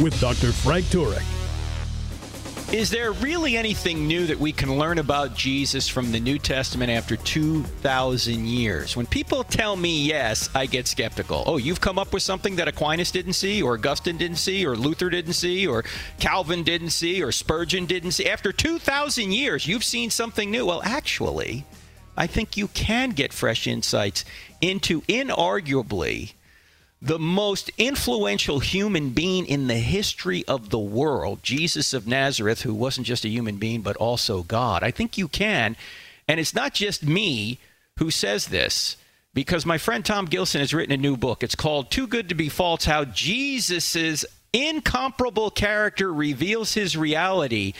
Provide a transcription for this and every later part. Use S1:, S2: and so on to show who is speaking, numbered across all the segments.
S1: with Dr. Frank Turek.
S2: Is there really anything new that we can learn about Jesus from the New Testament after 2,000 years? When people tell me yes, I get skeptical. Oh, you've come up with something that Aquinas didn't see, or Augustine didn't see, or Luther didn't see, or Calvin didn't see, or Spurgeon didn't see. After 2,000 years, you've seen something new. Well, actually, I think you can get fresh insights into inarguably the most influential human being in the history of the world, Jesus of Nazareth, who wasn't just a human being, but also God. I think you can. And it's not just me who says this, because my friend Tom Gilson has written a new book. It's called Too Good to Be False How Jesus' Incomparable Character Reveals His Reality.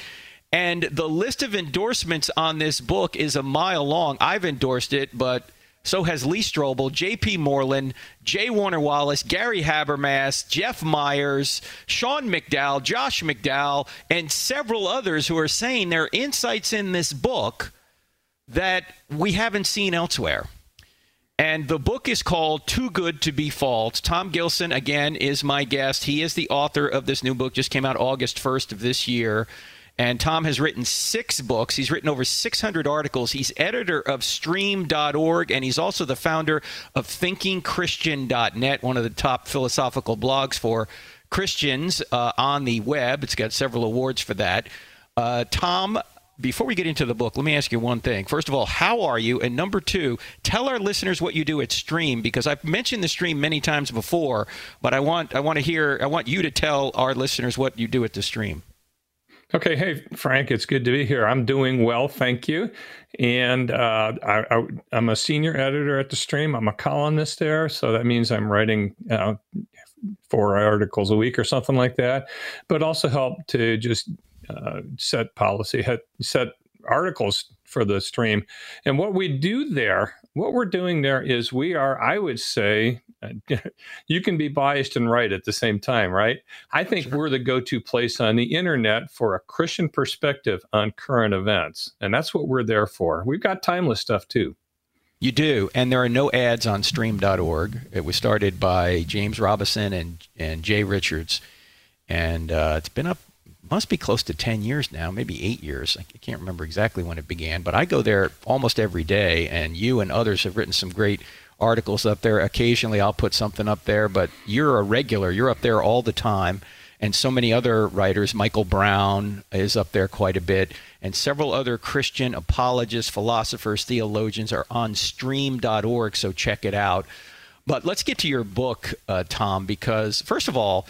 S2: And the list of endorsements on this book is a mile long. I've endorsed it, but so has Lee Strobel, J.P. Moreland, J. Warner Wallace, Gary Habermas, Jeff Myers, Sean McDowell, Josh McDowell, and several others who are saying there are insights in this book that we haven't seen elsewhere. And the book is called Too Good to Be False. Tom Gilson, again, is my guest. He is the author of this new book, just came out August 1st of this year. And Tom has written six books. He's written over 600 articles. He's editor of stream.org, and he's also the founder of thinkingchristian.net, one of the top philosophical blogs for Christians uh, on the web. It's got several awards for that. Uh, Tom, before we get into the book, let me ask you one thing. First of all, how are you? And number two, tell our listeners what you do at Stream because I've mentioned the Stream many times before, but I want I want to hear I want you to tell our listeners what you do at the Stream.
S3: Okay, hey Frank, it's good to be here. I'm doing well, thank you. And uh, I, am a senior editor at the Stream. I'm a columnist there, so that means I'm writing uh, four articles a week or something like that. But also help to just uh, set policy, set articles for the Stream. And what we do there, what we're doing there is we are, I would say, you can be biased and right at the same time, right? I think sure. we're the go to place on the internet for a Christian perspective on current events. And that's what we're there for. We've got timeless stuff too.
S2: You do, and there are no ads on stream.org. It was started by James Robison and, and Jay Richards, and uh, it's been up, must be close to 10 years now, maybe eight years. I can't remember exactly when it began, but I go there almost every day, and you and others have written some great articles up there. Occasionally I'll put something up there, but you're a regular. You're up there all the time. And so many other writers, Michael Brown is up there quite a bit, and several other Christian apologists, philosophers, theologians are on stream.org, so check it out. But let's get to your book, uh, Tom, because first of all,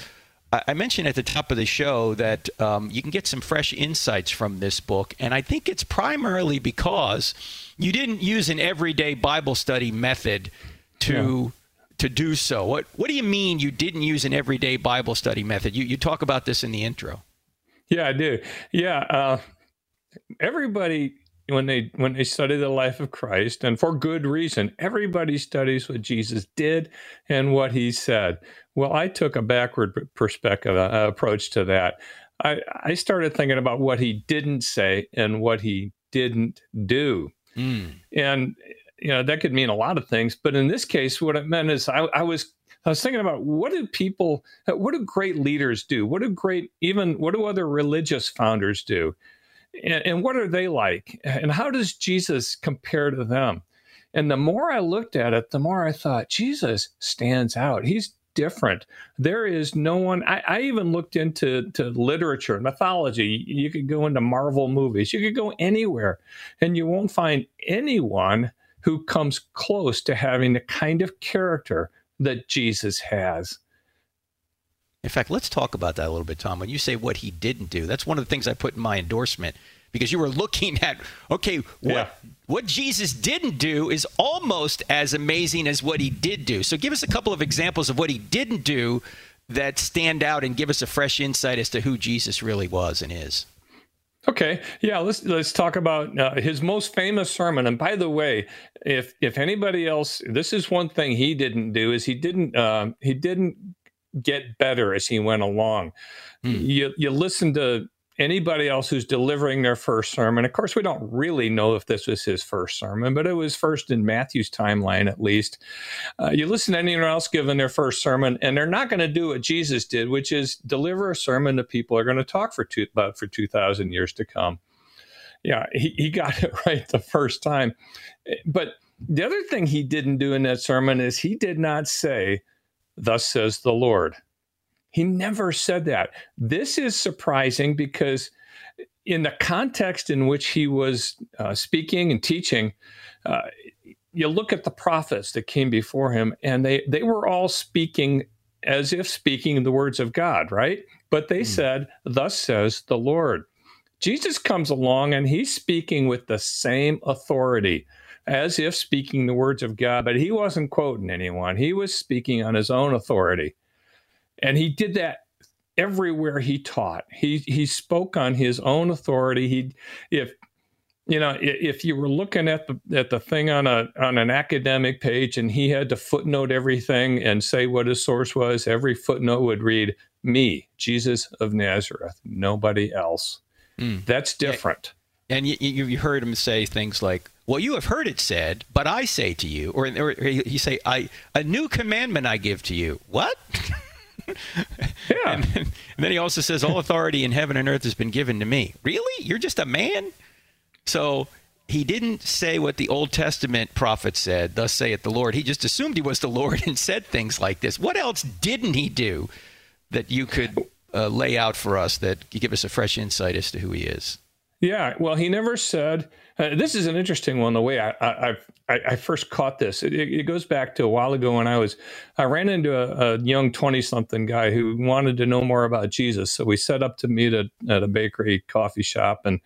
S2: I mentioned at the top of the show that um, you can get some fresh insights from this book, and I think it's primarily because you didn't use an everyday Bible study method to yeah. to do so. What what do you mean you didn't use an everyday Bible study method? You you talk about this in the intro.
S3: Yeah, I do. Yeah, uh, everybody when they when they study the life of Christ, and for good reason, everybody studies what Jesus did and what He said. Well, I took a backward perspective uh, approach to that. I, I started thinking about what He didn't say and what He didn't do. Mm. And you know that could mean a lot of things, but in this case, what it meant is I, I was I was thinking about what do people, what do great leaders do? What do great even what do other religious founders do? And, and what are they like? And how does Jesus compare to them? And the more I looked at it, the more I thought Jesus stands out. He's different. There is no one. I, I, even looked into to literature, mythology. You could go into Marvel movies. You could go anywhere, and you won't find anyone who comes close to having the kind of character that Jesus has.
S2: In fact, let's talk about that a little bit, Tom. When you say what he didn't do, that's one of the things I put in my endorsement because you were looking at okay, what yeah. what Jesus didn't do is almost as amazing as what he did do. So give us a couple of examples of what he didn't do that stand out and give us a fresh insight as to who Jesus really was and is.
S3: Okay, yeah, let's let's talk about uh, his most famous sermon. And by the way, if if anybody else, this is one thing he didn't do is he didn't uh, he didn't get better as he went along. Mm. You you listen to anybody else who's delivering their first sermon. Of course, we don't really know if this was his first sermon, but it was first in Matthew's timeline, at least. Uh, you listen to anyone else giving their first sermon, and they're not going to do what Jesus did, which is deliver a sermon that people are going to talk for two, about for 2,000 years to come. Yeah, he, he got it right the first time. But the other thing he didn't do in that sermon is he did not say, Thus says the Lord. He never said that. This is surprising because, in the context in which he was uh, speaking and teaching, uh, you look at the prophets that came before him, and they, they were all speaking as if speaking the words of God, right? But they mm. said, Thus says the Lord. Jesus comes along and he's speaking with the same authority as if speaking the words of God, but he wasn't quoting anyone. He was speaking on his own authority. And he did that everywhere he taught. He he spoke on his own authority. He if you know if you were looking at the at the thing on a on an academic page and he had to footnote everything and say what his source was, every footnote would read me, Jesus of Nazareth, nobody else. Mm. That's different.
S2: And you, you heard him say things like, "Well, you have heard it said, but I say to you," or, or he say, "I a new commandment I give to you." What?
S3: Yeah.
S2: And then, and then, he also says, All authority in heaven and earth has been given to me. Really? You're just a man? So he didn't say what the Old Testament prophet said, Thus saith the Lord. He just assumed he was the Lord and said things like this. What else didn't he do that you could uh, lay out for us that give us a fresh insight as to who he is?
S3: Yeah, well, he never said. Uh, this is an interesting one. The way I I, I, I first caught this, it, it, goes back to a while ago when I was I ran into a, a young twenty something guy who wanted to know more about Jesus. So we set up to meet at, at a bakery coffee shop, and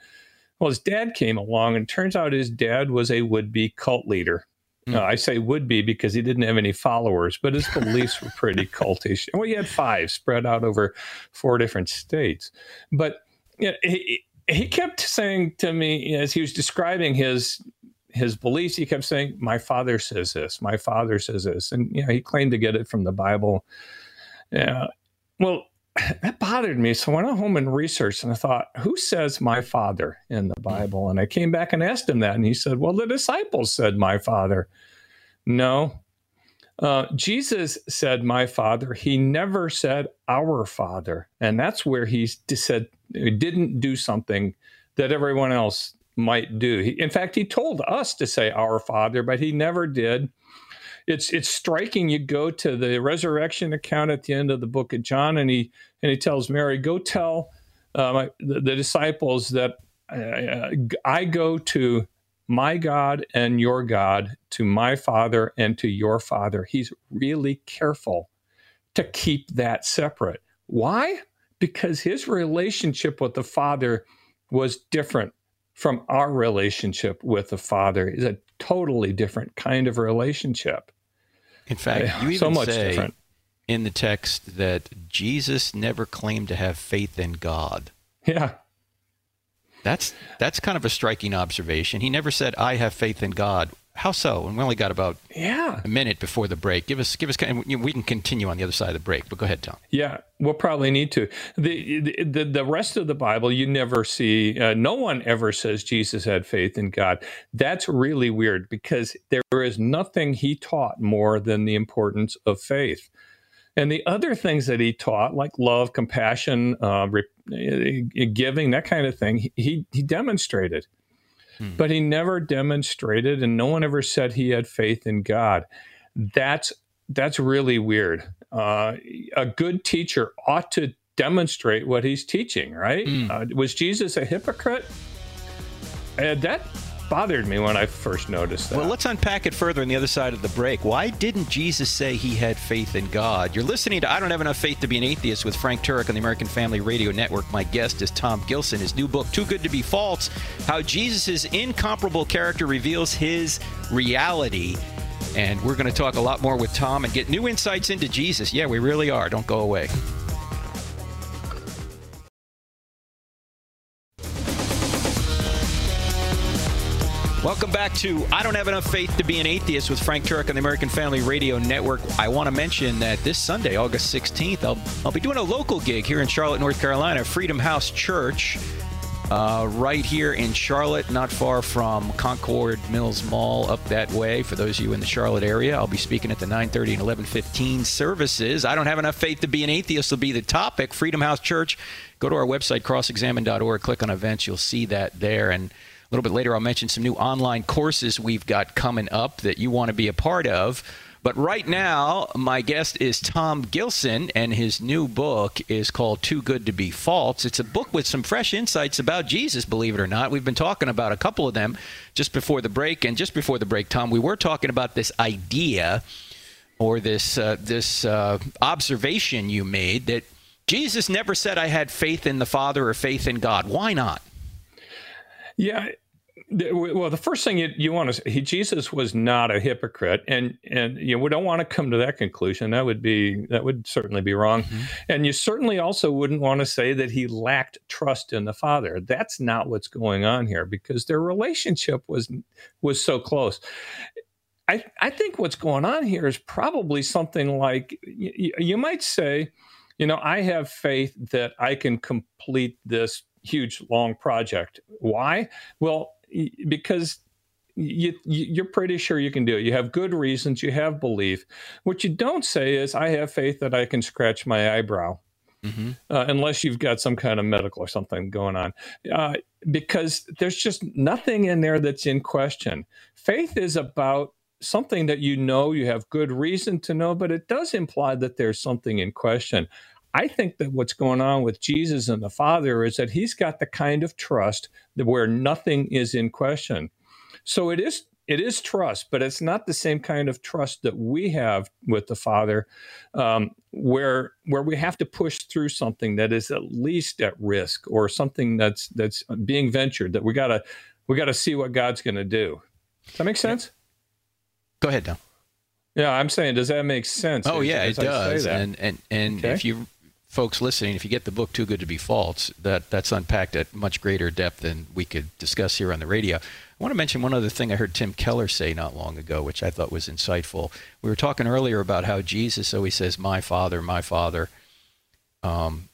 S3: well, his dad came along, and turns out his dad was a would be cult leader. Mm. Uh, I say would be because he didn't have any followers, but his beliefs were pretty cultish. Well, he had five spread out over four different states, but. Yeah, he, he kept saying to me as he was describing his his beliefs, he kept saying, "My father says this. My father says this," and you know, he claimed to get it from the Bible. Yeah, well, that bothered me. So I went home and researched, and I thought, "Who says my father in the Bible?" And I came back and asked him that, and he said, "Well, the disciples said my father." No, uh, Jesus said, My Father. He never said, Our Father. And that's where he said, he didn't do something that everyone else might do. He, in fact, he told us to say, Our Father, but he never did. It's it's striking. You go to the resurrection account at the end of the book of John, and he and he tells Mary, "Go tell uh, my, the, the, disciples that uh, I go to my God and your God, to my Father and to your Father. He's really careful to keep that separate. Why? Because his relationship with the Father was different from our relationship with the Father. It's a totally different kind of relationship.
S2: In fact, uh, you even so much say different. in the text that Jesus never claimed to have faith in God.
S3: Yeah.
S2: That's that's kind of a striking observation. He never said, "I have faith in God." How so? And we only got about
S3: yeah
S2: a minute before the break. Give us give us. We can continue on the other side of the break, but go ahead, Tom.
S3: Yeah, we'll probably need to. the the The rest of the Bible, you never see. Uh, no one ever says Jesus had faith in God. That's really weird because there is nothing he taught more than the importance of faith. And the other things that he taught, like love, compassion, uh, re- giving, that kind of thing, he, he demonstrated. Hmm. But he never demonstrated, and no one ever said he had faith in God. That's that's really weird. Uh, a good teacher ought to demonstrate what he's teaching, right? Hmm. Uh, was Jesus a hypocrite? Uh, that bothered me when I first noticed that.
S2: Well, let's unpack it further on the other side of the break. Why didn't Jesus say he had faith in God? You're listening to I Don't Have Enough Faith to Be an Atheist with Frank Turek on the American Family Radio Network. My guest is Tom Gilson. His new book, Too Good to Be False How Jesus' Incomparable Character Reveals His Reality. And we're going to talk a lot more with Tom and get new insights into Jesus. Yeah, we really are. Don't go away. Welcome back to I Don't Have Enough Faith to Be an Atheist with Frank Turek on the American Family Radio Network. I want to mention that this Sunday, August 16th, I'll, I'll be doing a local gig here in Charlotte, North Carolina, Freedom House Church, uh, right here in Charlotte, not far from Concord Mills Mall, up that way. For those of you in the Charlotte area, I'll be speaking at the 9:30 and 11:15 services. I don't have enough faith to be an atheist. Will be the topic. Freedom House Church. Go to our website, crossexamine.org. Click on events. You'll see that there and little bit later, I'll mention some new online courses we've got coming up that you want to be a part of. But right now, my guest is Tom Gilson, and his new book is called Too Good to Be False. It's a book with some fresh insights about Jesus, believe it or not. We've been talking about a couple of them just before the break. And just before the break, Tom, we were talking about this idea or this, uh, this uh, observation you made that Jesus never said, I had faith in the Father or faith in God. Why not?
S3: Yeah, well, the first thing you, you want to he, Jesus was not a hypocrite, and and you know, we don't want to come to that conclusion. That would be that would certainly be wrong, mm-hmm. and you certainly also wouldn't want to say that he lacked trust in the Father. That's not what's going on here because their relationship was was so close. I I think what's going on here is probably something like you, you might say, you know, I have faith that I can complete this huge long project. Why? Well, because you, you're pretty sure you can do it. You have good reasons. You have belief. What you don't say is, "I have faith that I can scratch my eyebrow," mm-hmm. uh, unless you've got some kind of medical or something going on, uh, because there's just nothing in there that's in question. Faith is about something that you know, you have good reason to know, but it does imply that there's something in question. I think that what's going on with Jesus and the Father is that he's got the kind of trust that where nothing is in question. So it is it is trust, but it's not the same kind of trust that we have with the Father, um, where where we have to push through something that is at least at risk or something that's that's being ventured that we gotta we gotta see what God's going to do. Does that make sense?
S2: Go ahead, Don.
S3: Yeah, I'm saying, does that make sense?
S2: Oh yeah, it does. And and and okay. if you folks listening, if you get the book Too Good to Be False, that that's unpacked at much greater depth than we could discuss here on the radio. I want to mention one other thing I heard Tim Keller say not long ago, which I thought was insightful. We were talking earlier about how Jesus always says, "My Father, my Father," um,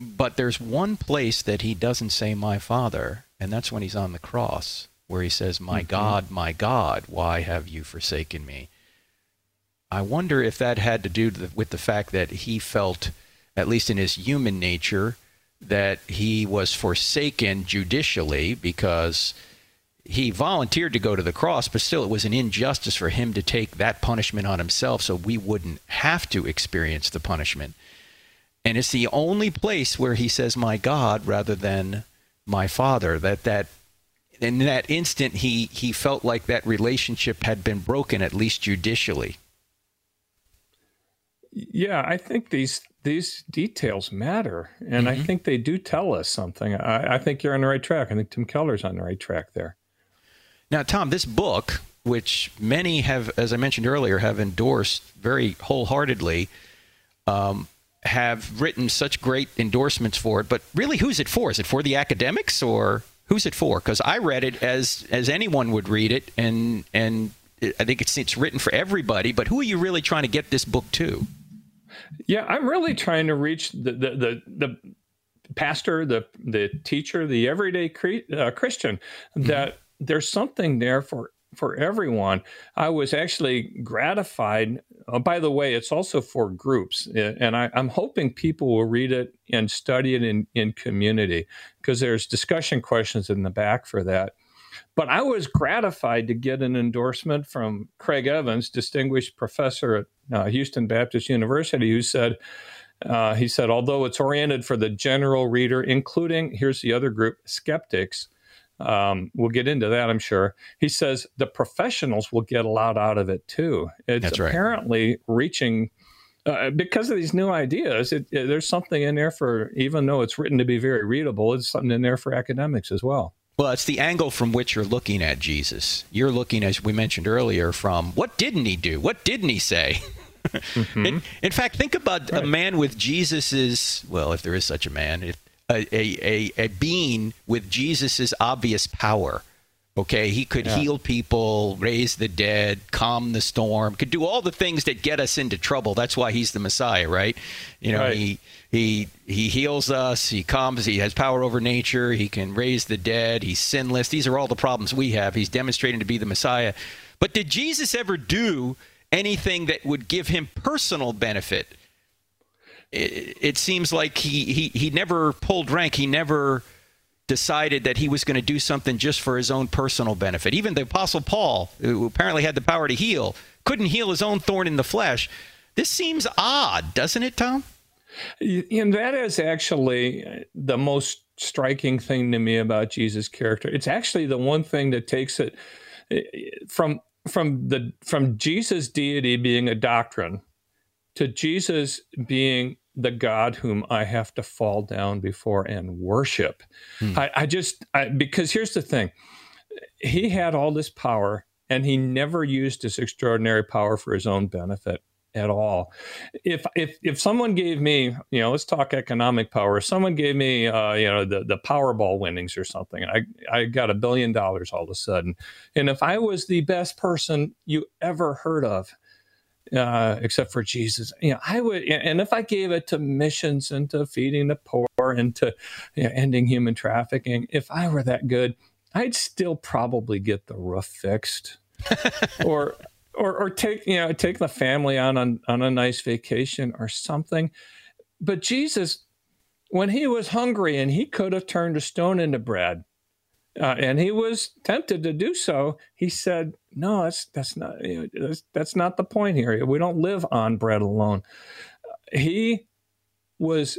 S2: but there's one place that he doesn't say "my Father," and that's when he's on the cross, where he says, "My mm-hmm. God, my God, why have you forsaken me?" I wonder if that had to do with the fact that he felt at least in his human nature, that he was forsaken judicially because he volunteered to go to the cross, but still it was an injustice for him to take that punishment on himself so we wouldn't have to experience the punishment. And it's the only place where he says, My God, rather than my Father. That that in that instant he he felt like that relationship had been broken, at least judicially.
S3: Yeah, I think these these details matter, and mm-hmm. I think they do tell us something. I, I, think you're on the right track. I think Tim Keller's on the right track there.
S2: Now, Tom, this book, which many have, as I mentioned earlier, have endorsed very wholeheartedly, um, have written such great endorsements for it. But really, who's it for? Is it for the academics or who's it for? Because I read it as as anyone would read it, and and I think it's it's written for everybody. But who are you really trying to get this book to?
S3: Yeah, I'm really trying to reach the the the, the pastor, the the teacher, the everyday cre- uh, Christian. Mm-hmm. That there's something there for for everyone. I was actually gratified. Oh, by the way, it's also for groups, and I, am hoping people will read it and study it in in community because there's discussion questions in the back for that. But I was gratified to get an endorsement from Craig Evans, distinguished professor at uh, Houston Baptist University, who said, uh, he said, although it's oriented for the general reader, including, here's the other group, skeptics, um, we'll get into that, I'm sure. He says the professionals will get a lot out of it too. It's That's apparently right. reaching. Uh, because of these new ideas, it, it, there's something in there for, even though it's written to be very readable, it's something in there for academics as well.
S2: Well, it's the angle from which you're looking at Jesus. You're looking, as we mentioned earlier, from what didn't he do? What didn't he say? mm-hmm. in, in, fact, think about right. a man with Jesus's, well, if there is such a man, if, a, a, a, a being with Jesus's obvious power. Okay, he could yeah. heal people, raise the dead, calm the storm, could do all the things that get us into trouble. That's why he's the Messiah, right? You know, right. he he he heals us, he calms, he has power over nature, he can raise the dead, he's sinless. These are all the problems we have. He's demonstrating to be the Messiah. But did Jesus ever do anything that would give him personal benefit? It, it seems like he, he he never pulled rank. He never decided that he was going to do something just for his own personal benefit. Even the Apostle Paul, who apparently had the power to heal, couldn't heal his own thorn in the flesh. This seems odd, doesn't it, Tom?
S3: And that is actually the most striking thing to me about Jesus' character. It's actually the one thing that takes it eh, from from the from Jesus' deity being a doctrine to Jesus being the God whom I have to fall down before and worship. Hmm. I, I, just I, because here's the thing, he had all this power and he never used this extraordinary power for his own benefit at all. If if if someone gave me, you know, let's talk economic power. If someone gave me, uh, you know, the the Powerball winnings or something, I I got a billion dollars all of a sudden, and if I was the best person you ever heard of, uh, except for Jesus. You know, I would, and if I gave it to missions and to feeding the poor and to you know, ending human trafficking, if I were that good, I'd still probably get the roof fixed, or, or, or take you know take the family on, on on a nice vacation or something. But Jesus, when he was hungry and he could have turned a stone into bread, uh, and he was tempted to do so. He said, "No, that's that's not you know, that's, that's not the point here. We don't live on bread alone." He was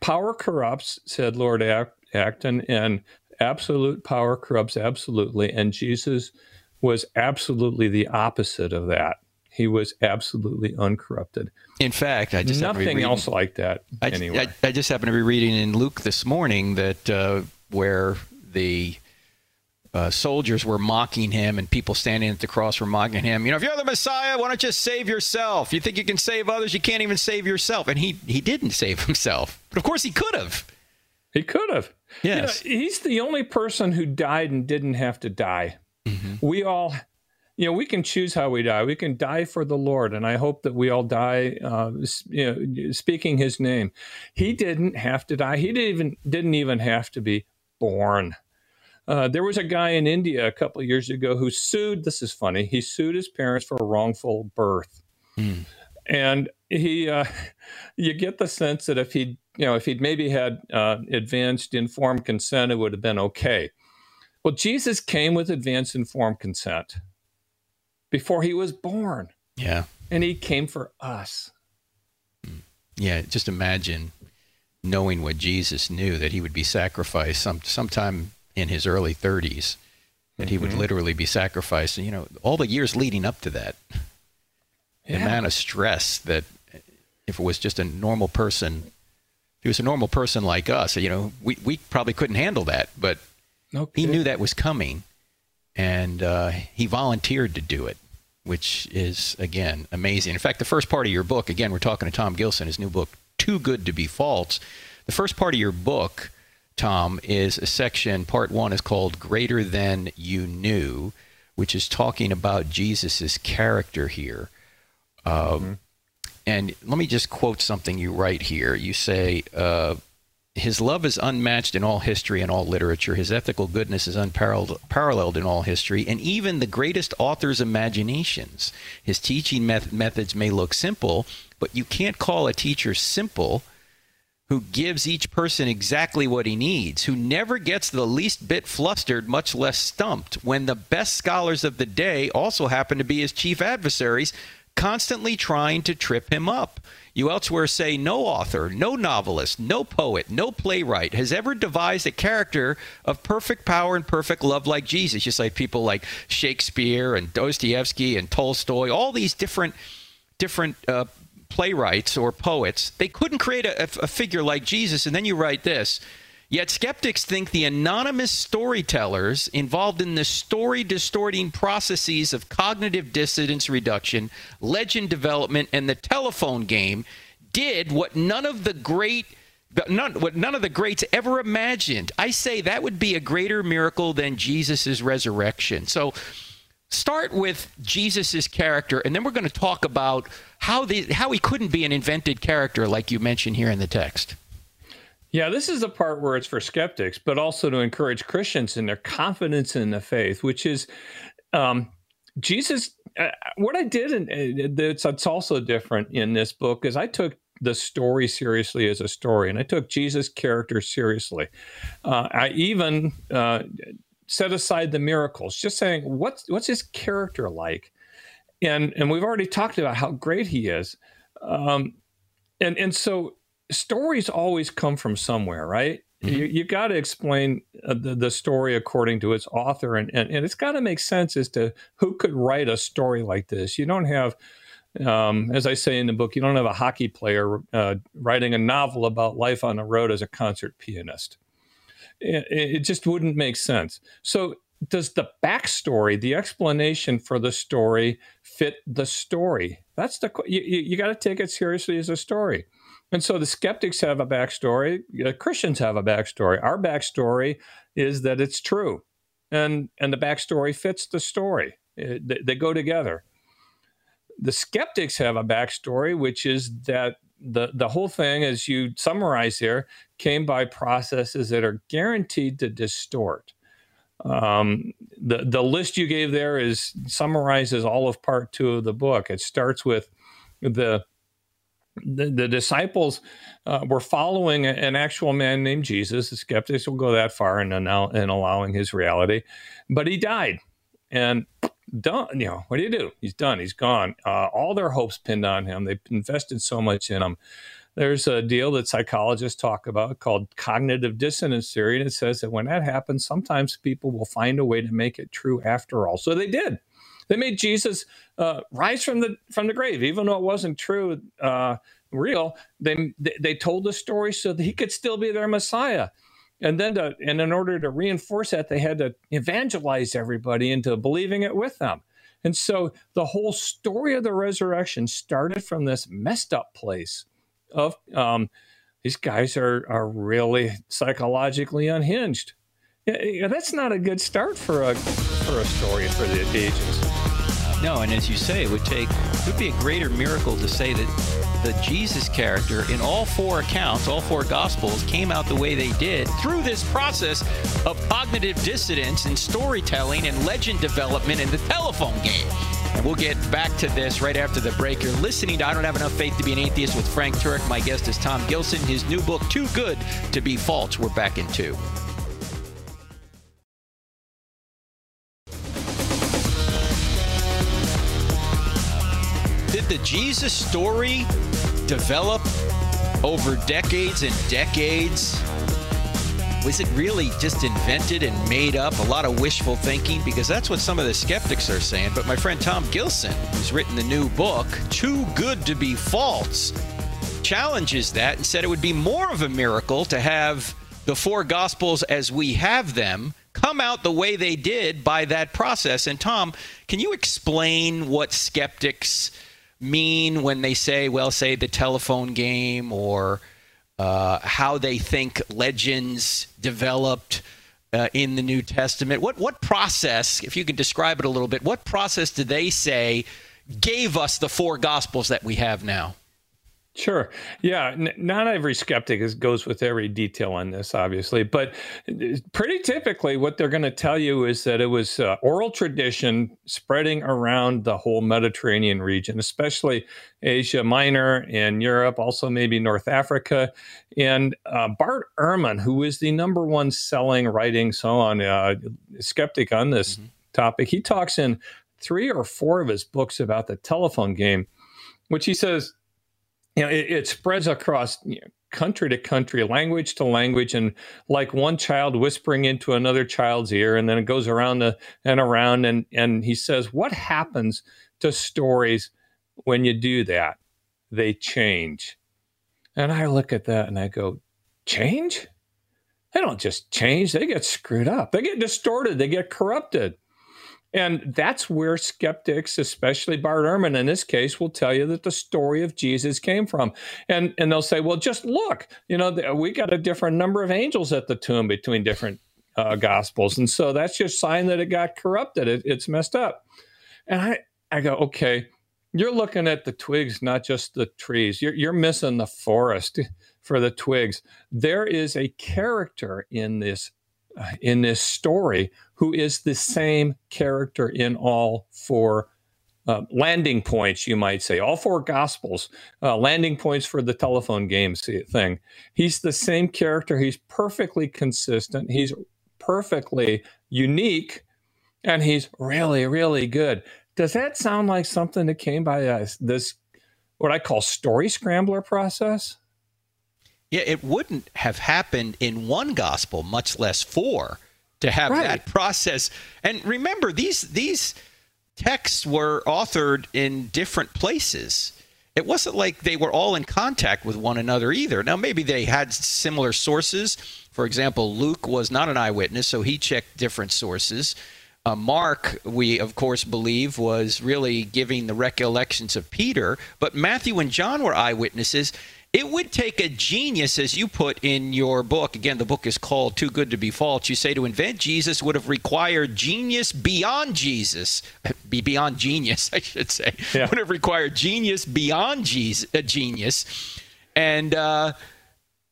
S3: power corrupts, said Lord Acton, and absolute power corrupts absolutely. And Jesus was absolutely the opposite of that. He was absolutely uncorrupted.
S2: In fact, I just
S3: nothing else like that.
S2: I,
S3: anyway.
S2: I, I, just happened to be reading in Luke this morning that uh, where the uh, soldiers were mocking him and people standing at the cross were mocking him. You know, if you're the Messiah, why don't you save yourself? You think you can save others? You can't even save yourself. And he he didn't save himself. But of course he could have.
S3: He could have.
S2: Yes.
S3: You know, he's the only person who died and didn't have to die. Mm-hmm. We all you know, we can choose how we die. We can die for the Lord, and I hope that we all die, uh, you know, speaking His name. He didn't have to die. He didn't even didn't even have to be born. Uh, there was a guy in India a couple of years ago who sued. This is funny. He sued his parents for a wrongful birth, mm. and he, uh, you get the sense that if he, you know, if he'd maybe had uh, advanced informed consent, it would have been okay. Well, Jesus came with advanced informed consent before he was born.
S2: Yeah,
S3: and he came for us.
S2: Hmm. Yeah, just imagine knowing what Jesus knew that he would be sacrificed some sometime in his early 30s that he would mm-hmm. literally be sacrificed. You know, all the years leading up to that, yeah. the amount of stress that if it was just a normal person, if he was a normal person like us, you know, we, we probably couldn't handle that. But he knew that was coming, and uh, he volunteered to do it, which is again amazing. In fact, the first part of your book, again, we're talking to Tom Gilson, his new book, "Too Good to Be False." The first part of your book Tom, is a section, part one is called Greater Than You Knew, which is talking about Jesus' character here. Um, mm-hmm. And let me just quote something you write here. You say, uh, his love is unmatched in all history and all literature. His ethical goodness is unparalleled in all history and even the greatest author's imaginations. His teaching met- methods may look simple, but you can't call a teacher simple who gives each person exactly what he needs, who never gets the least bit flustered, much less stumped, when the best scholars of the day also happen to be his chief adversaries, constantly trying to trip him up. You elsewhere say no author, no novelist, no poet, no playwright has ever devised a character of perfect power and perfect love like Jesus. You cite people like Shakespeare and Dostoevsky and Tolstoy, all these different different uh, playwrights or poets, they couldn't create a, a, figure like Jesus. And then you write this Yet skeptics think the anonymous storytellers involved in the story distorting processes of cognitive dissonance reduction, legend development, and the telephone game did what none of the great none, what none of the greats ever imagined. I say that would be a greater miracle than Jesus' resurrection. So start with Jesus' character, and then we're going to talk about how the how he couldn't be an invented character like you mentioned here in the text.
S3: Yeah, this is the part where it's for skeptics, but also to encourage Christians in their confidence in the faith, which is um, Jesus. Uh, what I did, and it's, it's also different in this book, is I took the story seriously as a story, and I took Jesus' character seriously. Uh, I even uh, set aside the miracles, just saying, what's what's his character like? And and we've already talked about how great he is, um, and and so stories always come from somewhere, right? Mm-hmm. You, you got to explain uh, the, the story according to its author, and, and, and it's got to make sense as to who could write a story like this. You don't have, um, as I say in the book, you don't have a hockey player uh, writing a novel about life on the road as a concert pianist. It, just wouldn't make sense. So, does the backstory, the explanation for the story, fit the story? That's the you, you got to take it seriously as a story. And so the skeptics have a backstory. Christians have a backstory. Our backstory is that it's true, and and the backstory fits the story. They, they go together. The skeptics have a backstory, which is that the the whole thing, as you summarize here, came by processes that are guaranteed to distort. Um, the the list you gave there is summarizes all of part two of the book. It starts with the the, the disciples uh, were following an actual man named Jesus. The skeptics will go that far in, in allowing his reality, but he died, and done. You know what do you do? He's done. He's gone. Uh, all their hopes pinned on him. They invested so much in him. There's a deal that psychologists talk about called cognitive dissonance theory, and it says that when that happens, sometimes people will find a way to make it true after all. So they did. They made Jesus uh, rise from the from the grave, even though it wasn't true, uh, real. They they told the story so that he could still be their Messiah. And then, to, and in order to reinforce that, they had to evangelize everybody into believing it with them. And so the whole story of the resurrection started from this messed up place of um, these guys are are really psychologically unhinged. Yeah, that's not a good start for a for a story for the ages.
S2: No, and as you say, it would take it would be a greater miracle to say that the Jesus character in all four accounts, all four gospels, came out the way they did through this process of cognitive dissonance and storytelling and legend development in the telephone game. And we'll get back to this right after the break. You're listening to I Don't Have Enough Faith to Be an Atheist with Frank Turek. My guest is Tom Gilson. His new book, Too Good to Be False. We're back in two. Did the Jesus story develop over decades and decades? Was it really just invented and made up? A lot of wishful thinking? Because that's what some of the skeptics are saying. But my friend Tom Gilson, who's written the new book, Too Good to Be False, challenges that and said it would be more of a miracle to have the four gospels as we have them come out the way they did by that process. And Tom, can you explain what skeptics mean when they say, well, say the telephone game or uh, how they think legends developed uh, in the New Testament? What what process, if you can describe it a little bit, what process did they say gave us the four gospels that we have now?
S3: Sure. Yeah. N- not every skeptic is, goes with every detail on this, obviously, but uh, pretty typically, what they're going to tell you is that it was uh, oral tradition spreading around the whole Mediterranean region, especially Asia Minor and Europe, also maybe North Africa. And uh, Bart Ehrman, who is the number one selling writing so on uh, skeptic on this mm-hmm. topic, he talks in three or four of his books about the telephone game, which he says you know, it, it spreads across you know, country to country, language to language, and like one child whispering into another child's ear, and then it goes around the, and around. And and he says, what happens to stories when you do that? They change. And I look at that and I go, change? they don't just change, they get screwed up. They get distorted, they get corrupted. And that's where skeptics, especially Bart Ehrman in this case, will tell you that the story of Jesus came from. And, and they'll say, well, just look, you know, we got a different number of angels at the tomb between different uh, gospels. And so that's just sign that it got corrupted. It, it's messed up. And I, I go, okay, you're looking at the twigs, not just the trees. You're, you're missing the forest for the twigs. There is a character in this in this story who is the same character in all four uh, landing points, you might say, all four gospels, uh, landing points for the telephone game thing. He's the same character. He's perfectly consistent. He's perfectly unique, and he's really, really good. Does that sound like something that came by uh, this, what I call story scrambler process?
S2: Yeah, it wouldn't have happened in one gospel, much less four, to have right. that process. And remember, these these texts were authored in different places. It wasn't like they were all in contact with one another either. Now, maybe they had similar sources. For example, Luke was not an eyewitness, so he checked different sources. Uh, Mark, we of course believe, was really giving the recollections of Peter, but Matthew and John were eyewitnesses. It would take a genius, as you put in your book. Again, the book is called Too Good to Be False. You say to invent Jesus would have required genius beyond Jesus, be beyond genius, I should say. Yeah. Would have required genius beyond Jesus, uh, genius, and uh,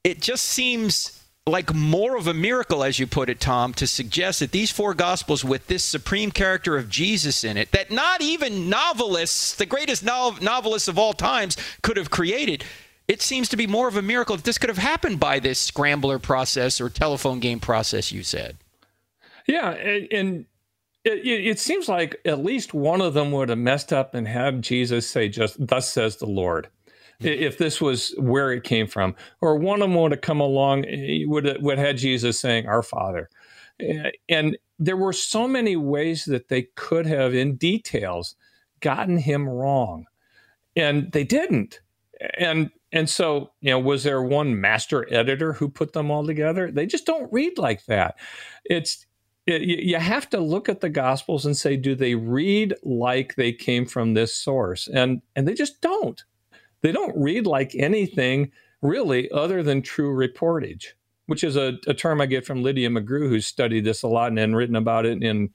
S2: it just seems like more of a miracle, as you put it, Tom, to suggest that these four gospels with this supreme character of Jesus in it, that not even novelists, the greatest novelists of all times, could have created it seems to be more of a miracle that this could have happened by this scrambler process or telephone game process you said.
S3: Yeah, and it, it, seems like at least one of them would have messed up and had Jesus say, "Just thus says the Lord." Mm-hmm. If this was where it came from, or one of them would have come along, would have, would have had Jesus saying, "Our Father," and there were so many ways that they could have, in details, gotten him wrong, and they didn't. And and so, you know, was there one master editor who put them all together? They just don't read like that. It's it, you have to look at the gospels and say do they read like they came from this source and and they just don't they don't read like anything really other than true reportage which is a, a term i get from lydia mcgrew who's studied this a lot and, and written about it in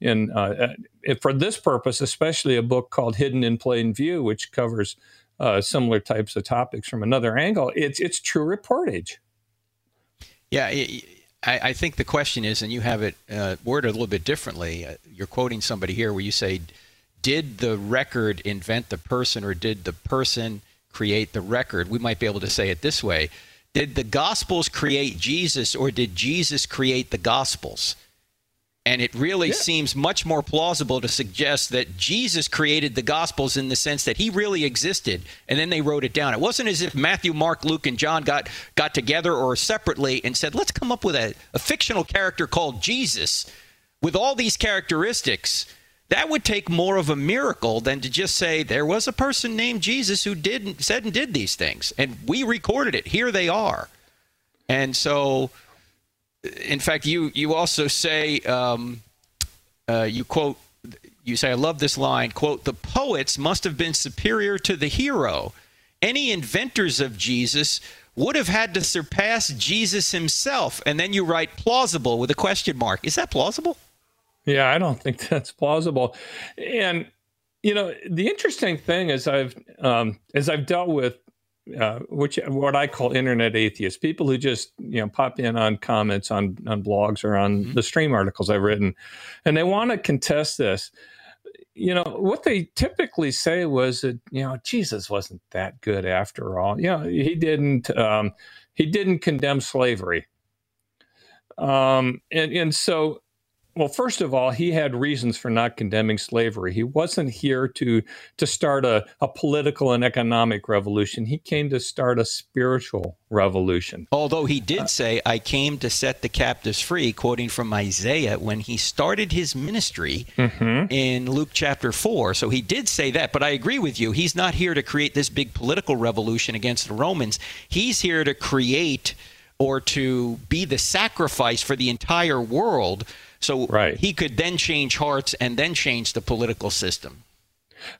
S3: in uh, uh for this purpose especially a book called hidden in plain view which covers uh, similar types of topics from another angle. It's it's true reportage.
S2: Yeah, I, I think the question is, and you have it uh, worded a little bit differently. Uh, you're quoting somebody here where you say, "Did the record invent the person, or did the person create the record?" We might be able to say it this way: Did the Gospels create Jesus, or did Jesus create the Gospels? And it really yeah. seems much more plausible to suggest that Jesus created the Gospels in the sense that he really existed, and then they wrote it down. It wasn't as if Matthew, Mark, Luke, and John got got together or separately and said, "Let's come up with a, a fictional character called Jesus with all these characteristics." That would take more of a miracle than to just say there was a person named Jesus who did said and did these things, and we recorded it. Here they are, and so in fact, you you also say um, uh, you quote you say I love this line quote the poets must have been superior to the hero. Any inventors of Jesus would have had to surpass Jesus himself, and then you write plausible with a question mark. Is that plausible?
S3: Yeah, I don't think that's plausible. And you know, the interesting thing is I've um, as I've dealt with uh, which what I call internet atheists, people who just you know pop in on comments on on blogs or on mm-hmm. the stream articles I've written, and they want to contest this. You know what they typically say was that you know Jesus wasn't that good after all. You know he didn't um, he didn't condemn slavery, um, and and so well, first of all, he had reasons for not condemning slavery. He wasn't here to to start a, a political and economic revolution. He came to start a spiritual revolution.
S2: Although he did uh, say, I came to set the captives free, quoting from Isaiah when he started his ministry mm-hmm. in Luke chapter 4. So he did say that. But I agree with you. He's not here to create this big political revolution against the Romans. He's here to create or to be the sacrifice for the entire world so
S3: right.
S2: he could then change hearts and then change the political system.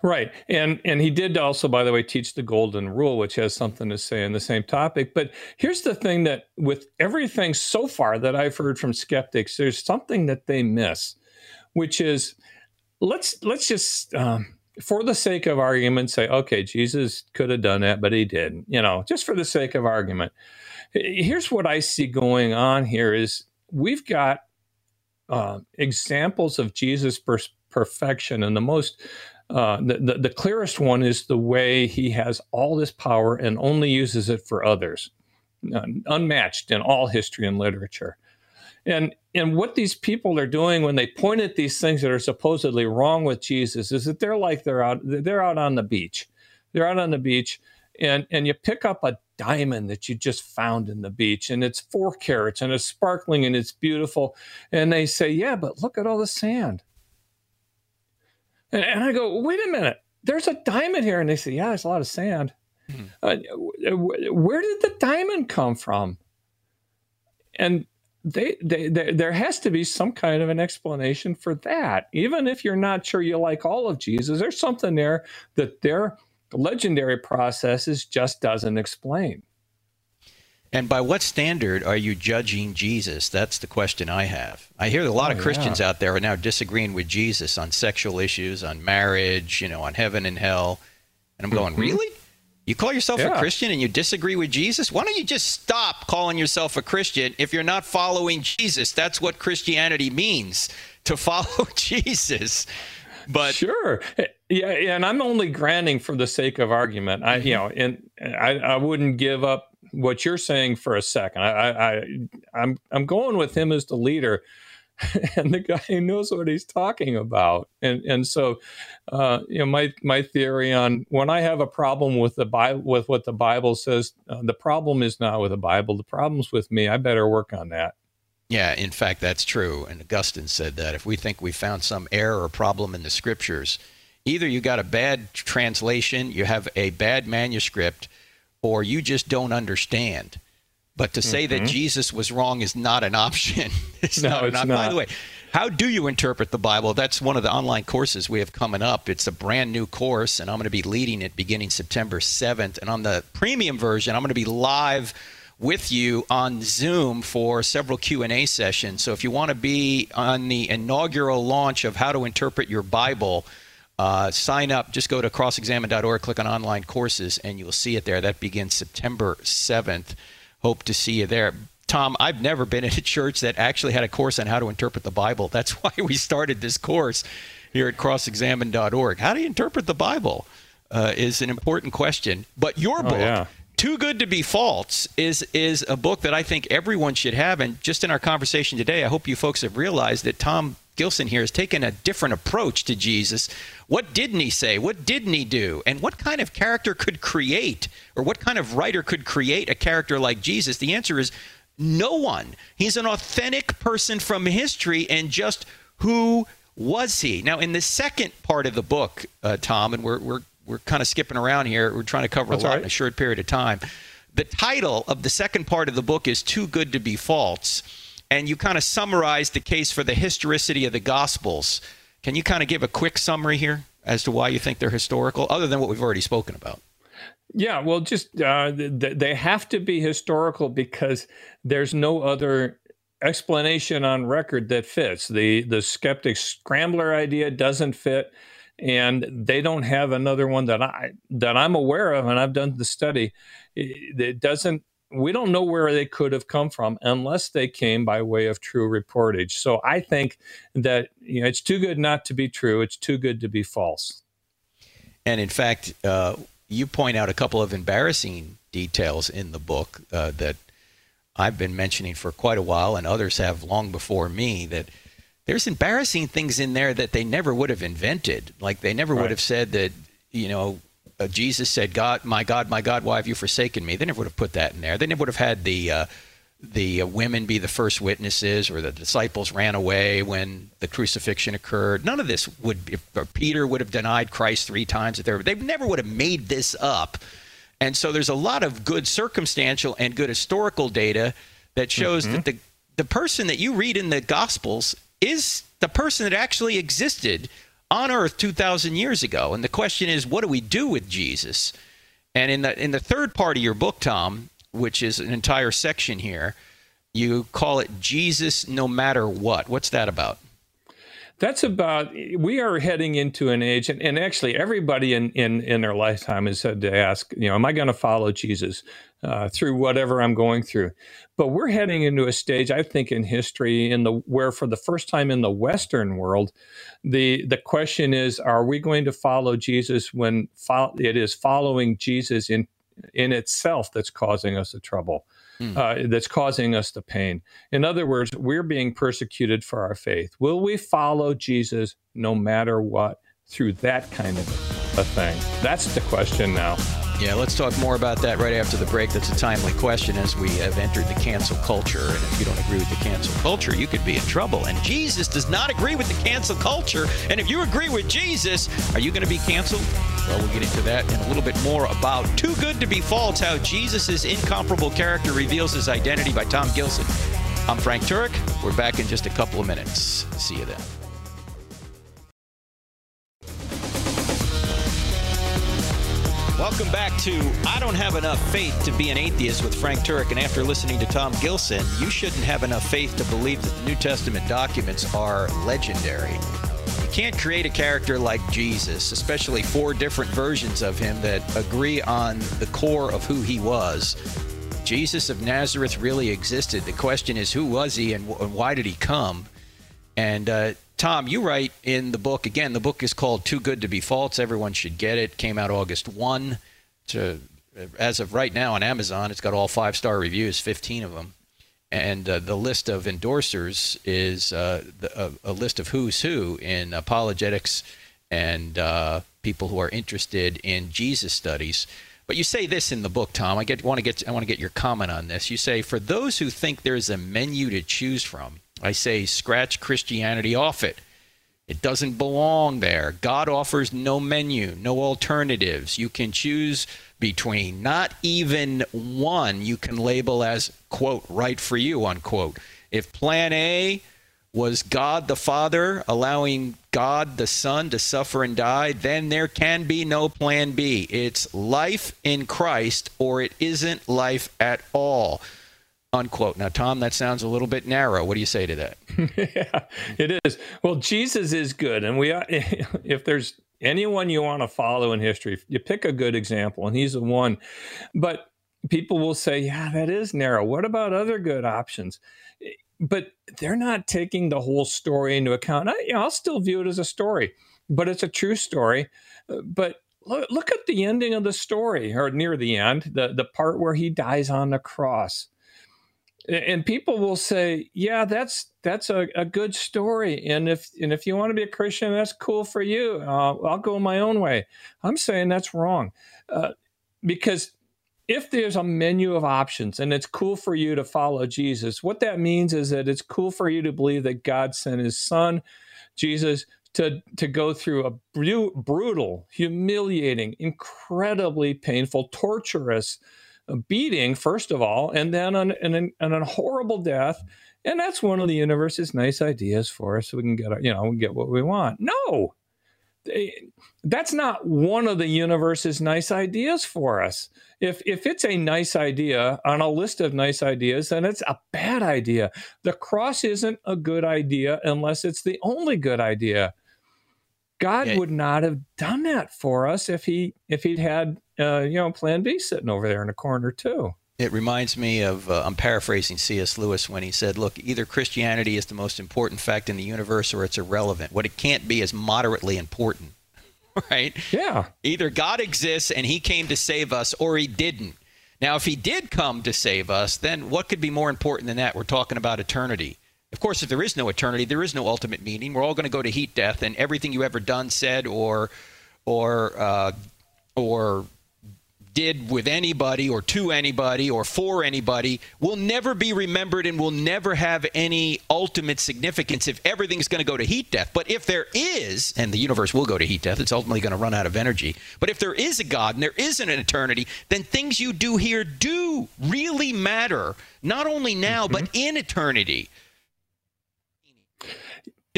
S3: Right. And and he did also by the way teach the golden rule which has something to say in the same topic. But here's the thing that with everything so far that I've heard from skeptics there's something that they miss which is let's let's just um, for the sake of argument say okay Jesus could have done that but he didn't. You know, just for the sake of argument. Here's what I see going on here is we've got uh, examples of Jesus' per- perfection, and the most uh, the, the, the clearest one is the way he has all this power and only uses it for others, uh, unmatched in all history and literature. And and what these people are doing when they point at these things that are supposedly wrong with Jesus is that they're like they're out they're out on the beach, they're out on the beach, and and you pick up a diamond that you just found in the beach and it's four carats and it's sparkling and it's beautiful. And they say yeah but look at all the sand. And, and i go wait a minute. There's a diamond here. And they say yeah there's a lot of sand. Mm-hmm. uh, where did the diamond come from? And they, they, they, there has to be some kind of an explanation for that. Even if you're not sure you like all of Jesus, there's something there that they're legendary processes just doesn't explain.
S2: And by what standard are you judging Jesus? That's the question I have. I hear a lot oh, of Christians yeah. out there are now disagreeing with Jesus on sexual issues, on marriage, you know, on heaven and hell. And I'm going, mm-hmm. really? You call yourself yeah. a Christian and you disagree with Jesus? Why don't you just stop calling yourself a Christian if you're not following Jesus? That's what Christianity means to follow Jesus. But
S3: sure, yeah, and I'm only granting for the sake of argument. I, you mm-hmm. know, and I, I wouldn't give up what you're saying for a second. I, I, I'm, I'm going with him as the leader, and the guy who knows what he's talking about. And, and so, uh, you know, my, my theory on when I have a problem with the Bible, with what the Bible says, uh, the problem is not with the Bible. The problem's with me. I better work on that.
S2: Yeah, in fact, that's true. And Augustine said that if we think we found some error or problem in the scriptures, either you got a bad translation, you have a bad manuscript, or you just don't understand. But to say mm-hmm. that Jesus was wrong is not an option. it's
S3: no,
S2: not
S3: it's
S2: not.
S3: not.
S2: By the way, how do you interpret the Bible? That's one of the online courses we have coming up. It's a brand new course, and I'm going to be leading it beginning September 7th. And on the premium version, I'm going to be live with you on Zoom for several Q&A sessions. So if you want to be on the inaugural launch of how to interpret your Bible, uh, sign up. Just go to crossexamine.org, click on online courses, and you'll see it there. That begins September 7th. Hope to see you there. Tom, I've never been in a church that actually had a course on how to interpret the Bible. That's why we started this course here at crossexamine.org. How do you interpret the Bible? Uh, is an important question. But your book, oh, yeah. Too Good to Be False is is a book that I think everyone should have. And just in our conversation today, I hope you folks have realized that Tom Gilson here has taken a different approach to Jesus. What didn't he say? What didn't he do? And what kind of character could create, or what kind of writer could create a character like Jesus? The answer is no one. He's an authentic person from history, and just who was he? Now, in the second part of the book, uh, Tom, and we're, we're we're kind of skipping around here. We're trying to cover That's a lot right. in a short period of time. The title of the second part of the book is Too Good to Be False. And you kind of summarize the case for the historicity of the Gospels. Can you kind of give a quick summary here as to why you think they're historical, other than what we've already spoken about?
S3: Yeah, well, just uh, they have to be historical because there's no other explanation on record that fits. The the skeptic scrambler idea doesn't fit and they don't have another one that I that I'm aware of, and I've done the study. It, it doesn't. We don't know where they could have come from unless they came by way of true reportage. So I think that you know it's too good not to be true. It's too good to be false.
S2: And in fact, uh, you point out a couple of embarrassing details in the book uh, that I've been mentioning for quite a while, and others have long before me. That there's embarrassing things in there that they never would have invented. Like they never right. would have said that, you know, uh, Jesus said, "God, my God, my God, why have you forsaken me?" They never would have put that in there. They never would have had the uh, the uh, women be the first witnesses, or the disciples ran away when the crucifixion occurred. None of this would. Be, Peter would have denied Christ three times. If they never would have made this up And so there's a lot of good circumstantial and good historical data that shows mm-hmm. that the the person that you read in the Gospels is the person that actually existed on earth 2000 years ago. And the question is what do we do with Jesus? And in the in the third part of your book, Tom, which is an entire section here, you call it Jesus no matter what. What's that about?
S3: that's about we are heading into an age and, and actually everybody in, in in their lifetime has said to ask you know am i going to follow jesus uh, through whatever i'm going through but we're heading into a stage i think in history in the where for the first time in the western world the the question is are we going to follow jesus when fo- it is following jesus in in itself that's causing us the trouble mm. uh, that's causing us the pain. In other words, we're being persecuted for our faith. Will we follow Jesus no matter what through that kind of a thing? That's the question now.
S2: Yeah, let's talk more about that right after the break. That's a timely question as we have entered the cancel culture. And if you don't agree with the cancel culture, you could be in trouble. And Jesus does not agree with the cancel culture. And if you agree with Jesus, are you going to be canceled? Well, we'll get into that and a little bit more about Too Good to Be False How Jesus' Incomparable Character Reveals His Identity by Tom Gilson. I'm Frank Turek. We're back in just a couple of minutes. See you then. Welcome back to I Don't Have Enough Faith to Be an Atheist with Frank Turek. And after listening to Tom Gilson, you shouldn't have enough faith to believe that the New Testament documents are legendary. You can't create a character like Jesus, especially four different versions of him that agree on the core of who he was. Jesus of Nazareth really existed. The question is, who was he and, why did he come? And uh, Tom, you write in the book again. The book is called "Too Good to Be False." Everyone should get it. Came out August one. To as of right now on Amazon, it's got all five star reviews, fifteen of them, and uh, the list of endorsers is uh, the, a, a, list of who's who in apologetics and uh, people who are interested in Jesus studies. But you say this in the book, Tom. I get want to get I want to get your comment on this. You say for those who think there is a menu to choose from I say scratch Christianity off it. It doesn't belong there. God offers no menu, no alternatives. You can choose between not even one you can label as, quote, right for you, unquote. If plan A was God the Father allowing God the Son to suffer and die, then there can be no plan B. It's life in Christ or it isn't life at all unquote. Now, Tom, that sounds a little bit narrow. What do you say to that?
S3: yeah, it is. Well, Jesus is good, and we if there's anyone you want to follow in history, you pick a good example, and he's the one. But people will say, "Yeah, that is narrow." What about other good options? But they're not taking the whole story into account. I, you know, I'll still view it as a story, but it's a true story. But look at the ending of the story, or near the end, the the part where he dies on the cross and people will say yeah that's that's a, a good story and if and if you want to be a christian that's cool for you. Uh, i'll go my own way. I'm saying that's wrong uh, because if there's a menu of options and it's cool for you to follow jesus what that means is that it's cool for you to believe that god sent his son jesus to to go through a brutal humiliating incredibly painful torturous beating, first of all, and then an, an, an, horrible death. And that's one of the universe's nice ideas for us, so we can get you know get what we want. No, that's not one of the universe's nice ideas for us. If if it's a nice idea on a list of nice ideas, then it's a bad idea. The cross isn't a good idea unless it's the only good idea. God yeah. would not have done that for us if he if he'd had uh, you know Plan B sitting over there in a corner too.
S2: It reminds me of uh, I'm paraphrasing C.S. Lewis when he said, "Look, either Christianity is the most important fact in the universe, or it's irrelevant. What it can't be is moderately important." right?
S3: Yeah.
S2: Either God exists and He came to save us, or He didn't. Now, if He did come to save us, then what could be more important than that? We're talking about eternity. Of course, if there is no eternity, there is no ultimate meaning. We're all going to go to heat death, and everything you ever done, said, or or uh, or did with anybody or to anybody or for anybody will never be remembered and will never have any ultimate significance if everything's going to go to heat death. But if there is, and the universe will go to heat death, it's ultimately going to run out of energy. But if there is a God and there is an eternity, then things you do here do really matter, not only now, mm-hmm. but in eternity.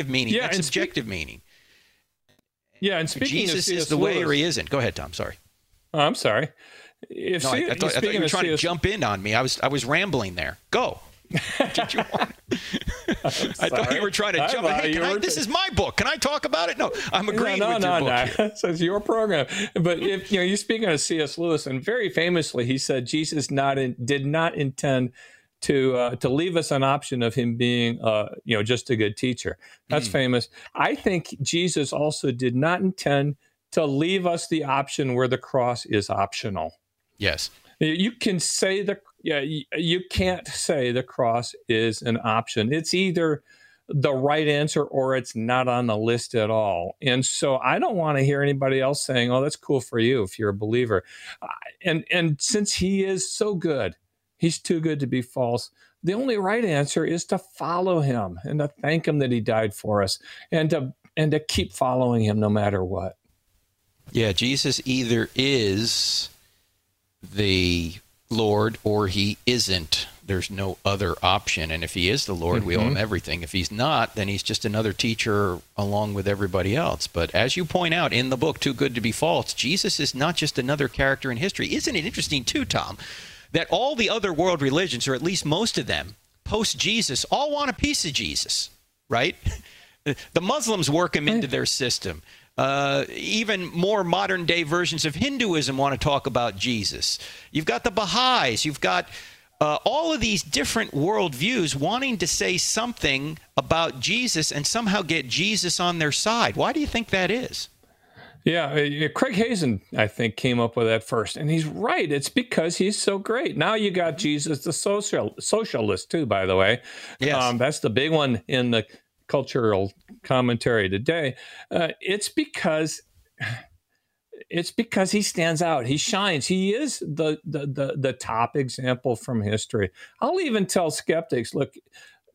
S2: Meaning, yeah, that's subjective spe- meaning.
S3: Yeah, and speaking
S2: Jesus is the way or he isn't. Go ahead, Tom. Sorry.
S3: Oh, I'm sorry.
S2: If no, I, I, thought, I thought you were trying to jump in on me. I was I was rambling there. Go. Did you want? I thought you were trying to jump. Hey, I, this is my book. Can I talk about it? No, I'm agreeing no, no, with your no, book. No,
S3: so it's your program. But if you know, you're speaking of C.S. Lewis, and very famously, he said Jesus not in, did not intend to uh, to leave us an option of him being uh, you know just a good teacher. That's mm. famous. I think Jesus also did not intend to leave us the option where the cross is optional.
S2: Yes.
S3: You can say the yeah you can't say the cross is an option. It's either the right answer or it's not on the list at all. And so I don't want to hear anybody else saying, "Oh, that's cool for you if you're a believer." And and since he is so good, he's too good to be false. The only right answer is to follow him and to thank him that he died for us and to and to keep following him no matter what.
S2: Yeah, Jesus either is the Lord or he isn't. There's no other option. And if he is the Lord, mm-hmm. we owe him mm-hmm. everything. If he's not, then he's just another teacher along with everybody else. But as you point out in the book, Too Good to Be False, Jesus is not just another character in history. Isn't it interesting, too, Tom, that all the other world religions, or at least most of them, post Jesus, all want a piece of Jesus, right? the Muslims work him into their system. Uh, even more modern day versions of Hinduism want to talk about Jesus. You've got the Baha'is, you've got uh, all of these different worldviews wanting to say something about Jesus and somehow get Jesus on their side. Why do you think that is?
S3: Yeah, uh, Craig Hazen, I think, came up with that first, and he's right. It's because he's so great. Now you got Jesus, the social socialist, too. By the way,
S2: yes, um,
S3: that's the big one in the cultural commentary today, uh, it's because it's because he stands out. He shines. He is the, the the the top example from history. I'll even tell skeptics, look,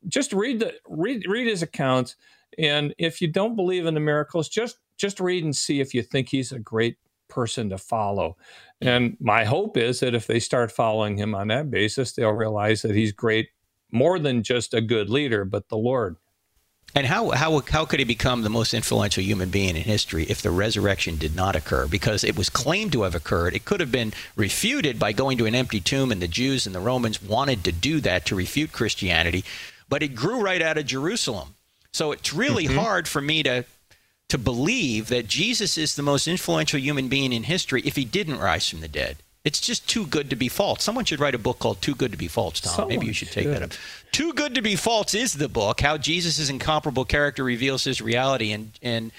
S3: just read the read read his accounts, and if you don't believe in the miracles, just just read and see if you think he's a great person to follow. And my hope is that if they start following him on that basis, they'll realize that he's great more than just a good leader, but the Lord.
S2: And how, how, how could he become the most influential human being in history if the resurrection did not occur? Because it was claimed to have occurred. It could have been refuted by going to an empty tomb, and the Jews and the Romans wanted to do that to refute Christianity. But it grew right out of Jerusalem. So it's really mm-hmm. hard for me to, to believe that Jesus is the most influential human being in history if he didn't rise from the dead. It's just too good to be false. Someone should write a book called Too Good to Be False, Tom. Someone Maybe you should take should. that up. Too Good to Be False is the book, how Jesus' incomparable character reveals his reality. And, and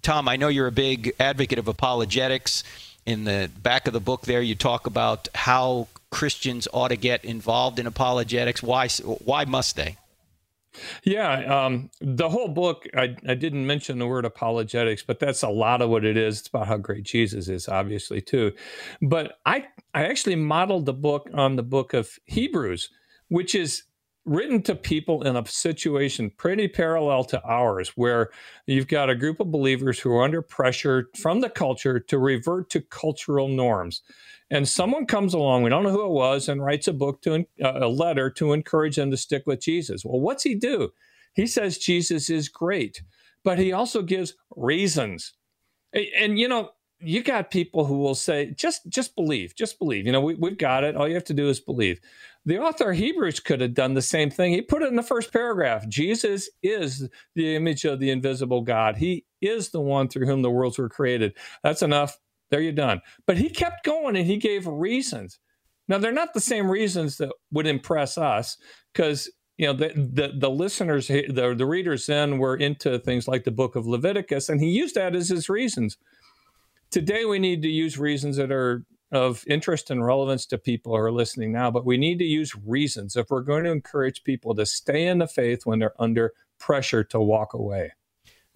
S2: Tom, I know you're a big advocate of apologetics. In the back of the book there, you talk about how Christians ought to get involved in apologetics. Why, why must they?
S3: Yeah, um, the whole book, I, I, didn't mention the word apologetics, but that's a lot of what it is. It's about how great Jesus is, obviously, too. But I, I actually modeled the book on the book of Hebrews, which is written to people in a situation pretty parallel to ours, where you've got a group of believers who are under pressure from the culture to revert to cultural norms and someone comes along, we don't know who it was, and writes a book to uh, a letter to encourage them to stick with Jesus. Well, what's he do? He says Jesus is great, but he also gives reasons. And you know, you got people who will say, just just believe, just believe. You know, we, we've got it. All you have to do is believe. The author of Hebrews could have done the same thing. He put it in the first paragraph. Jesus is the image of the invisible God. He is the one through whom the worlds were created. That's enough there you're done. But he kept going and he gave reasons. Now they're not the same reasons that would impress us because you know the, the the listeners the the readers then were into things like the book of Leviticus and he used that as his reasons. Today we need to use reasons that are of interest and relevance to people who are listening now, but we need to use reasons if we're going to encourage people to stay in the faith when they're under pressure to walk away.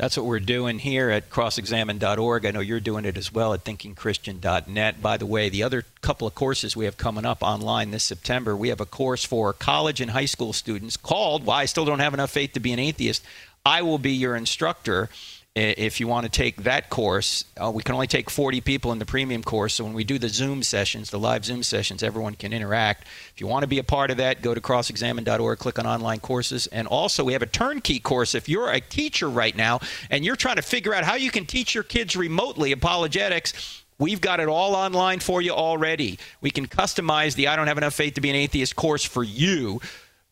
S2: That's what we're doing here at crossexamine.org. I know you're doing it as well at thinkingchristian.net. By the way, the other couple of courses we have coming up online this September, we have a course for college and high school students called Why I Still Don't Have Enough Faith to Be an Atheist. I will be your instructor if you want to take that course, uh, we can only take 40 people in the premium course. So when we do the Zoom sessions, the live Zoom sessions, everyone can interact. If you want to be a part of that, go to crossexamine.org, click on online courses. And also, we have a turnkey course. If you're a teacher right now and you're trying to figure out how you can teach your kids remotely apologetics, We've got it all online for you already. We can customize the I Don't Have Enough Faith to Be an Atheist course for you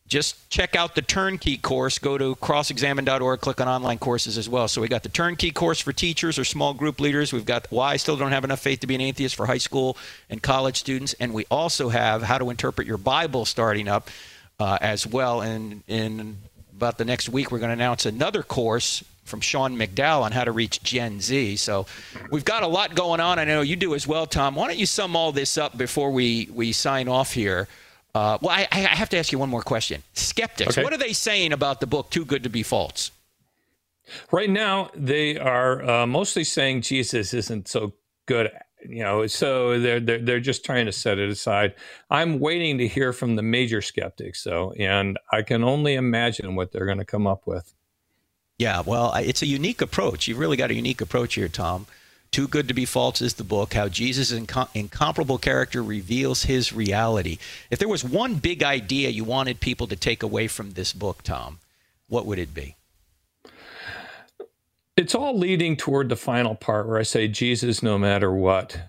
S2: just check out the turnkey course. Go to crossexamine.org, click on online courses as well. So we got the turnkey course for teachers or small group leaders. We've got why I still don't have enough faith to be an atheist for high school and college students, and we also have how to interpret your Bible starting up uh, as well. And in about the next week, we're going to announce another course from Sean McDowell on how to reach Gen Z. So we've got a lot going on. I know you do as well, Tom. Why don't you sum all this up before we we sign off here? Uh, well, I, I, have to ask you one more question. Skeptics, okay. what are they saying about the book Too Good to Be False?
S3: Right now, they are uh, mostly saying Jesus isn't so good. You know, so they're, they're they're just trying to set it aside. I'm waiting to hear from the major skeptics, though, and I can only imagine what they're going to come up with.
S2: Yeah, well, it's a unique approach. You've really got a unique approach here, Tom. Too Good to Be False is the book, how Jesus' incom- incomparable character reveals his reality. If there was one big idea you wanted people to take away from this book, Tom, what would it be?
S3: It's all leading toward the final part where I say, Jesus, no matter what,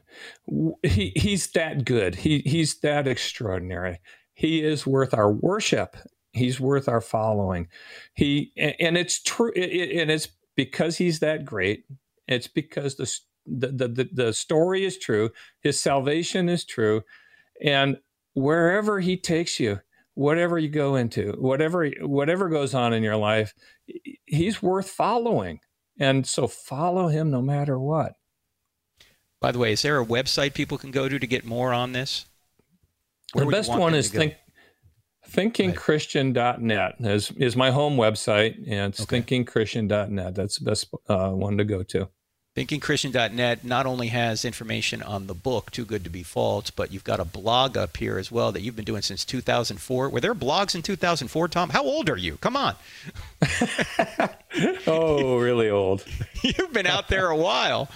S3: he, he's that good. He, he's that extraordinary. He is worth our worship. He's worth our following. He and it's true, and it's because he's that great. It's because the the, the, the story is true, his salvation is true. And wherever he takes you, whatever you go into, whatever whatever goes on in your life, he's worth following. And so follow him no matter what.
S2: By the way, is there a website people can go to to get more on this?
S3: Where the best one is think, thinkingchristian.net is, is my home website, and it's okay. thinkingchristian.net. That's the best uh, one to go to.
S2: ThinkingChristian.net not only has information on the book, Too Good to Be False, but you've got a blog up here as well that you've been doing since 2004. Were there blogs in 2004, Tom? How old are you? Come on.
S3: oh, really old.
S2: you've been out there a while.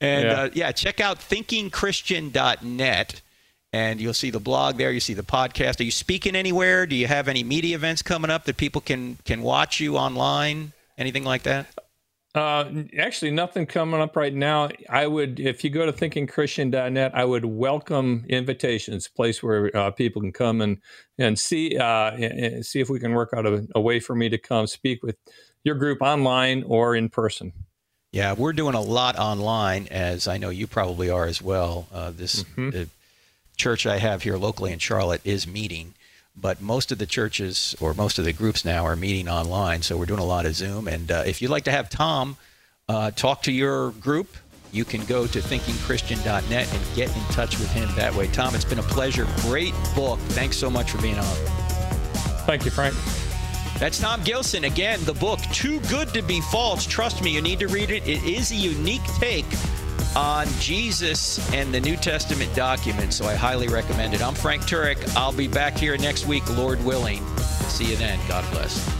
S2: And yeah. Uh, yeah, check out thinkingchristian.net and you'll see the blog there. You see the podcast. Are you speaking anywhere? Do you have any media events coming up that people can can watch you online? Anything like that?
S3: Uh, actually, nothing coming up right now. I would, if you go to thinkingchristian.net, I would welcome invitations, place where uh, people can come and and see uh, and see if we can work out a, a, way for me to come speak with your group online or in person.
S2: Yeah, we're doing a lot online, as I know you probably are as well. Uh, this mm-hmm. church I have here locally in Charlotte is meeting but most of the churches or most of the groups now are meeting online. So we're doing a lot of Zoom. And uh, if you'd like to have Tom uh, talk to your group, you can go to thinkingchristian.net and get in touch with him that way. Tom, it's been a pleasure. Great book. Thanks so much for being on.
S3: Thank you, Frank.
S2: That's Tom Gilson. Again, the book, Too Good to Be False. Trust me, you need to read it. It is a unique take on Jesus and the New Testament document, so I highly recommend it. I'm Frank Turek. I'll be back here next week, Lord willing. See you then. God bless.